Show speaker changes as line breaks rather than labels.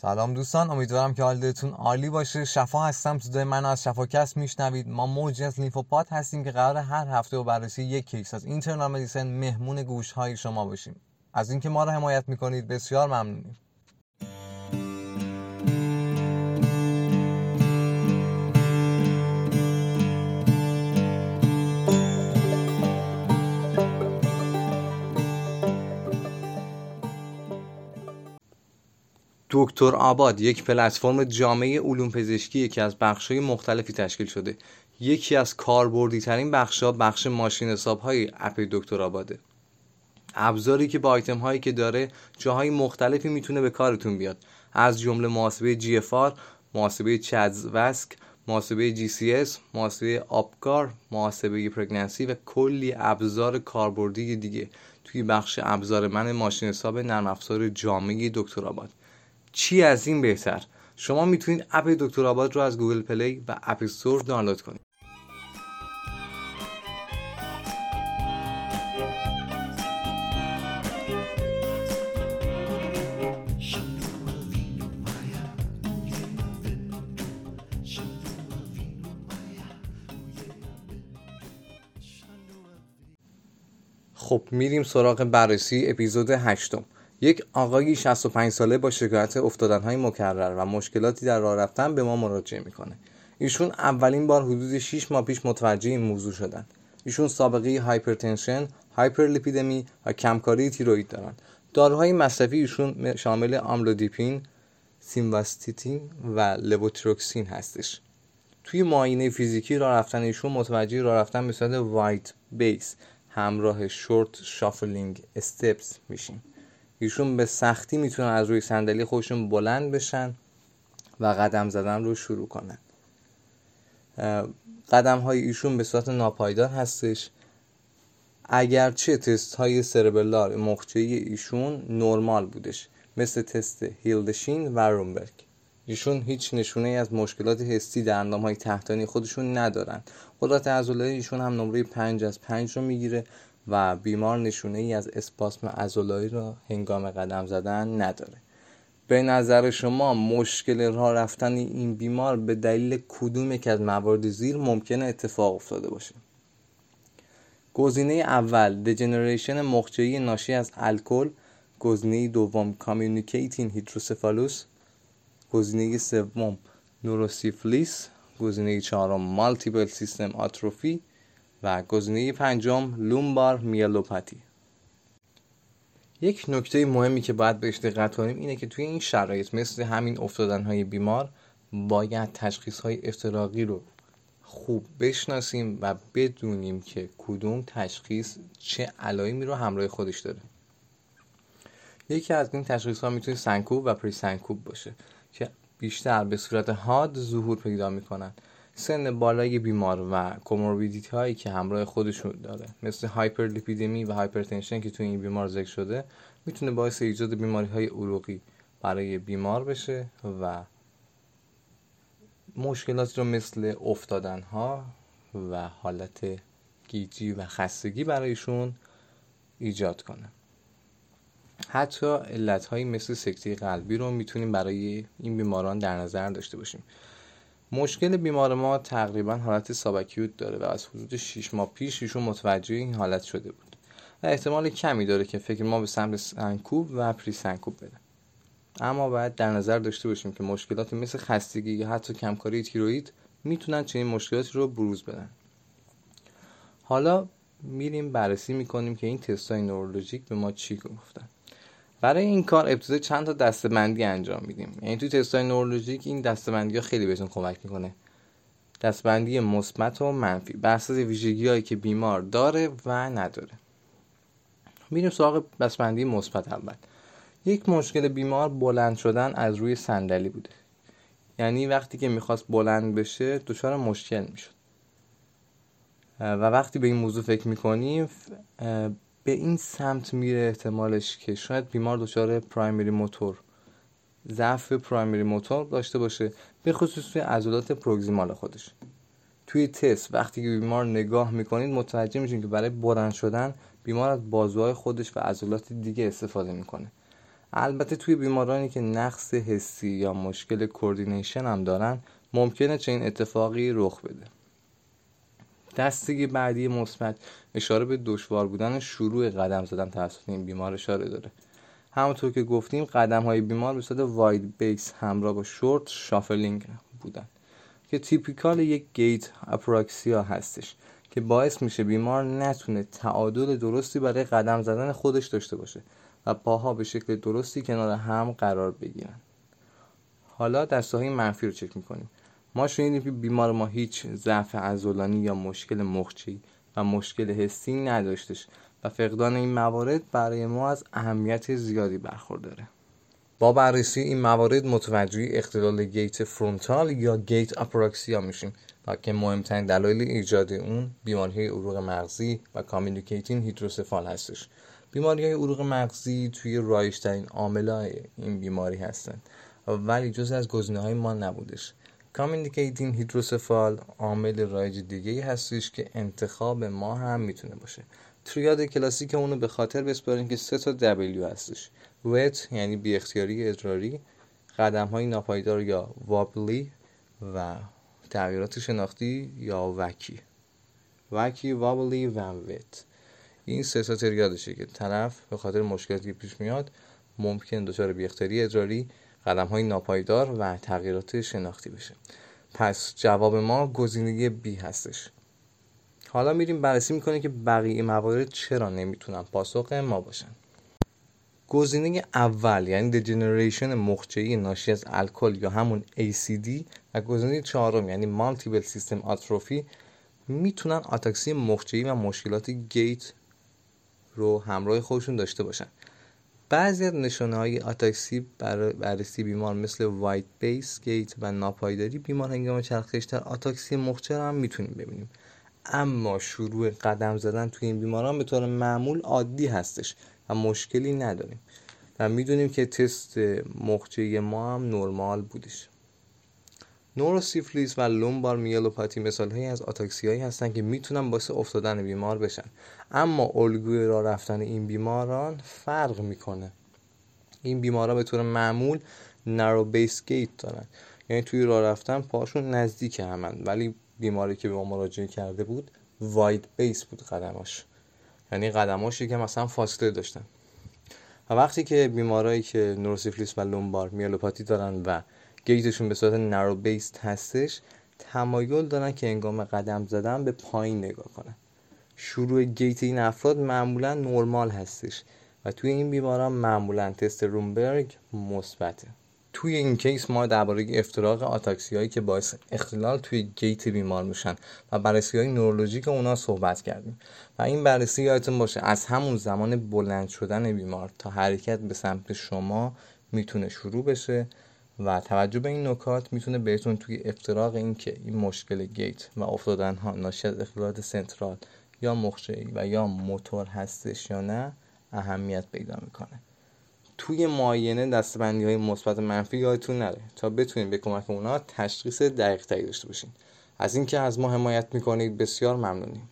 سلام دوستان امیدوارم که حالتون عالی باشه. شفا هستم صدای من از شفاکست میشنوید. ما موجی از لیمفوپات هستیم که قرار هر هفته و بررسی یک کیس از اینترنال مدیسن مهمون گوش های شما باشیم. از اینکه ما رو حمایت می‌کنید بسیار ممنونیم. دکتر آباد یک پلتفرم جامعه علوم پزشکی که از بخش‌های مختلفی تشکیل شده. یکی از کاربردی ترین بخش‌ها بخش ماشین حساب های app دکتر آباده. ابزاری که با آیتم هایی که داره جاهای مختلفی می‌تونه به کارتون بیاد. از جمله محاسبه جی محاسبه VASc محاسبه GCS محاسبه APGAR محاسبه pregnancy و کلی ابزار کاربردی دیگه. توی بخش ابزار من ماشین حساب نرم افزار جامعه دکتر آباد. چی از این بهتر؟ شما می‌تونید app دکتر آباد رو از Google Play و App Store دانلود کنید. خب میریم سراغ بررسی اپیزود هشتم. یک آقایی 65 ساله با شکایت افتادنهای مکرر و مشکلاتی در راه رفتن به ما مراجعه می‌کنه. ایشون اولین بار حدود 6 ماه پیش متوجه این موضوع شدن. ایشون سابقه hypertension، hyperlipidemia و کمکاری تیروئید دارن. داروهای مصرفی ایشون شامل آملودیپین، سیمواستاتین و لووتیروکسین هستش. توی معاینه فیزیکی راه رفتن ایشون متوجه راه رفتن به صورت wide base همراه شورت شافلینگ استپس میشیم. ایشون به سختی می‌تونن از روی صندلی خودشون بلند بشن و قدم زدن رو شروع کنن. قدم های ایشون به صورت ناپایدار هستش. اگرچه تست های سربلار مخچهی ایشون نرمال بودش مثل تست هیلدشین و رومبرگ. ایشون هیچ نشونه ای از مشکلات حسی در اندام های تحتانی خودشون ندارن. قدرت عضلانی ایشون هم نمره 5 از 5 رو می‌گیره. و بیمار نشونه ای از اسپاسم عضلایی را هنگام قدم زدن نداره. به نظر شما مشکل راه رفتن این بیمار به دلیل کدوم یک از موارد زیر ممکنه اتفاق افتاده باشه؟ گزینه اول degeneration مخچه‌ای ناشی از الکل. گزینه دوم communicating hydrocephalus گزینه سوم نوروسیفلیس گزینه چهارم مالتیپل سیستم آتروفی و گزینه پنجم لومبار میلوپاتی. یک نکته مهمی که باید بهش دقت کنیم اینه که توی این شرایط مثل همین افتادن های بیمار باید تشخیص های افتراقی رو خوب بشناسیم و بدونیم که کدوم تشخیص چه علائمی رو همراه خودش داره. یکی از این تشخیص ها می‌تونه سنکوب و پری سنکوب باشه که بیشتر به صورت حاد ظهور پیدا می‌کنن. سن بالای بیمار و comorbidity هایی که همراه خودشون داره. مثل hyperlipidemia و hypertension که توی این بیمار ذکر شده می‌تونه باعث ایجاد بیماری های عروقی برای بیمار بشه و مشکلاتی رو مثل افتادن ها و حالت گیجی و خستگی برایشون ایجاد کنه. حتی علت مثل سکته قلبی رو می‌تونیم برای این بیماران در نظر داشته باشیم. مشکل بیمار ما تقریبا حالت سابکیوت داره و از حدود 6 ماه پیش ایشون متوجه این حالت شده بود و احتمال کمی داره که فکر ما به سمت سنکوب و پری سنکوب بده اما باید در نظر داشته باشیم که مشکلات مثل خستگی یا حتی کمکاری تیروید می‌تونن چنین مشکلاتی رو بروز بدن. حالا میریم بررسی می‌کنیم که این تستای نورولوژیک به ما چی گفتن. برای این کار ابتدا چند تا دستبندی انجام میدیم. یعنی توی تستای نورولوژیک این دستبندی ها خیلی بهتون کمک می‌کنه. دستبندی مثبت و منفی. بر اساس ویژگی هایی که بیمار داره و نداره. میریم سراغ دستبندی مثبت اول. یک مشکل بیمار بلند شدن از روی صندلی بوده. یعنی وقتی که می‌خواست بلند بشه دچار مشکل می‌شد. و وقتی به این موضوع فکر می‌کنیم به این سمت میره احتمالش که شاید بیمار دچار پرایمری موتور ضعف پرایمری موتور داشته باشه به خصوص توی عضلات پروگزیمال خودش. توی تست وقتی که بیمار نگاه می‌کنید متوجه میشین که برای بلند شدن بیمار از بازوهای خودش و عضلات دیگه استفاده می‌کنه. البته توی بیمارانی که نقص حسی یا مشکل کوردینیشن هم دارن ممکنه چنین اتفاقی رخ بده. دسته بعدی مثبت اشاره به دشوار بودن شروع قدم زدن توسط این بیمار اشاره داره. همونطور که گفتیم قدم های بیمار به صورت wide base همراه با short shuffling بودن که typical یک gait apraxia هستش که باعث میشه بیمار نتونه تعادل درستی برای قدم زدن خودش داشته باشه و پاها به شکل درستی کنار هم قرار بگیرن. حالا دسته های منفی رو چک می‌کنیم. ما شنیدیم که بیمار ما هیچ ضعف عضلانی یا مشکل مخچی و مشکل حسی نداشتش و فقدان این موارد برای ما از اهمیت زیادی برخورداره با بررسی این موارد متوجه اختلال gait frontal یا gait apraxia میشیم و که مهمترین دلایل ایجاد اون بیماری عروق مغزی و communicating هیدروسفال هستش. بیماری های عروق مغزی توی رایج‌ترین عامل این بیماری هستند. ولی جزء از گزینه های ما نبودش. communicating هیدروسفال عامل رایج دیگه هستش که انتخاب ما هم می‌تونه باشه. triad کلاسیک اونو به خاطر بسپاریم که سه تا W هستش. wet یعنی بی اختیاری ادراری قدم های ناپایدار یا wobbly و تغییرات شناختی یا wacky wacky wobbly و wet این سه تا تریادشه که طرف به خاطر مشکلاتی پیش میاد ممکن دچار بی اختیاری ادراری قدم های ناپایدار و تغییرات شناختی بشه. پس جواب ما گزینه بی هستش. حالا میریم بررسی می‌کنیم که بقیه موارد چرا نمی‌تونن پاسخ ما باشن. گزینه اول یعنی دجنریشن مخچه‌ای ناشی از الکل یا همون ACD و گزینه چهارم یعنی مالتیپل سیستم آتروفی می‌تونن آتاکسی مخچه‌ای و مشکلات gait رو همراه خودشون داشته باشن. بعضی از نشانه های آتاکسی برای بررسی بیمار مثل wide base gait و ناپایداری بیمار هنگام چرخش در آتاکسی مخچه رو هم می‌تونیم ببینیم. اما شروع قدم زدن توی این بیماران به طور معمول عادی هستش و مشکلی نداریم. و می‌دونیم که تست مخچه ما هم نرمال بودش. نوروسیفلیس و lumbar myelopathy مثال هایی از آتاکسی هایی هستن که می‌تونن باعث افتادن بیمار بشن. اما الگوی راه رفتن این بیماران فرق می‌کنه. این بیماران به طور معمول narrow base gait دارن. یعنی توی راه رفتن پاشون نزدیک همن. ولی بیماری که به ما مراجعه کرده بود wide base بود قدماش. یعنی قدماش که مثلا فاصله داشتن. و وقتی که بیمارایی که نوروسیفلیس و lumbar myelopathy دارن و gait شون به صورت narrow based هستش تمایل دارن که هنگام قدم زدن به پایین نگاه کنن. شروع gait این افراد معمولا نرمال هستش و توی این بیماران معمولا تست رومبرگ مثبته. توی این case ما درباره افتراق آتاکسی هایی که باعث اختلال توی gait بیمار میشن و بررسی های نورولوژیک اونا صحبت کردیم. و این بررسی یادتون باشه از همون زمان بلند شدن بیمار تا حرکت به سمت شما می‌تونه شروع بشه. و توجه به این نکات می‌تونه بهتون توی افتراق این که این مشکل گیت و افتادن ها ناشی از اختلالات سنترال یا مخشعی و یا موتور هستش یا نه اهمیت پیدا می‌کنه. توی معاینه دستبندی های مثبت منفی یادتون نره تا بتونید به کمک اونا تشخیص دقیق تری داشته باشین. از اینکه از ما حمایت می‌کنید بسیار ممنونیم.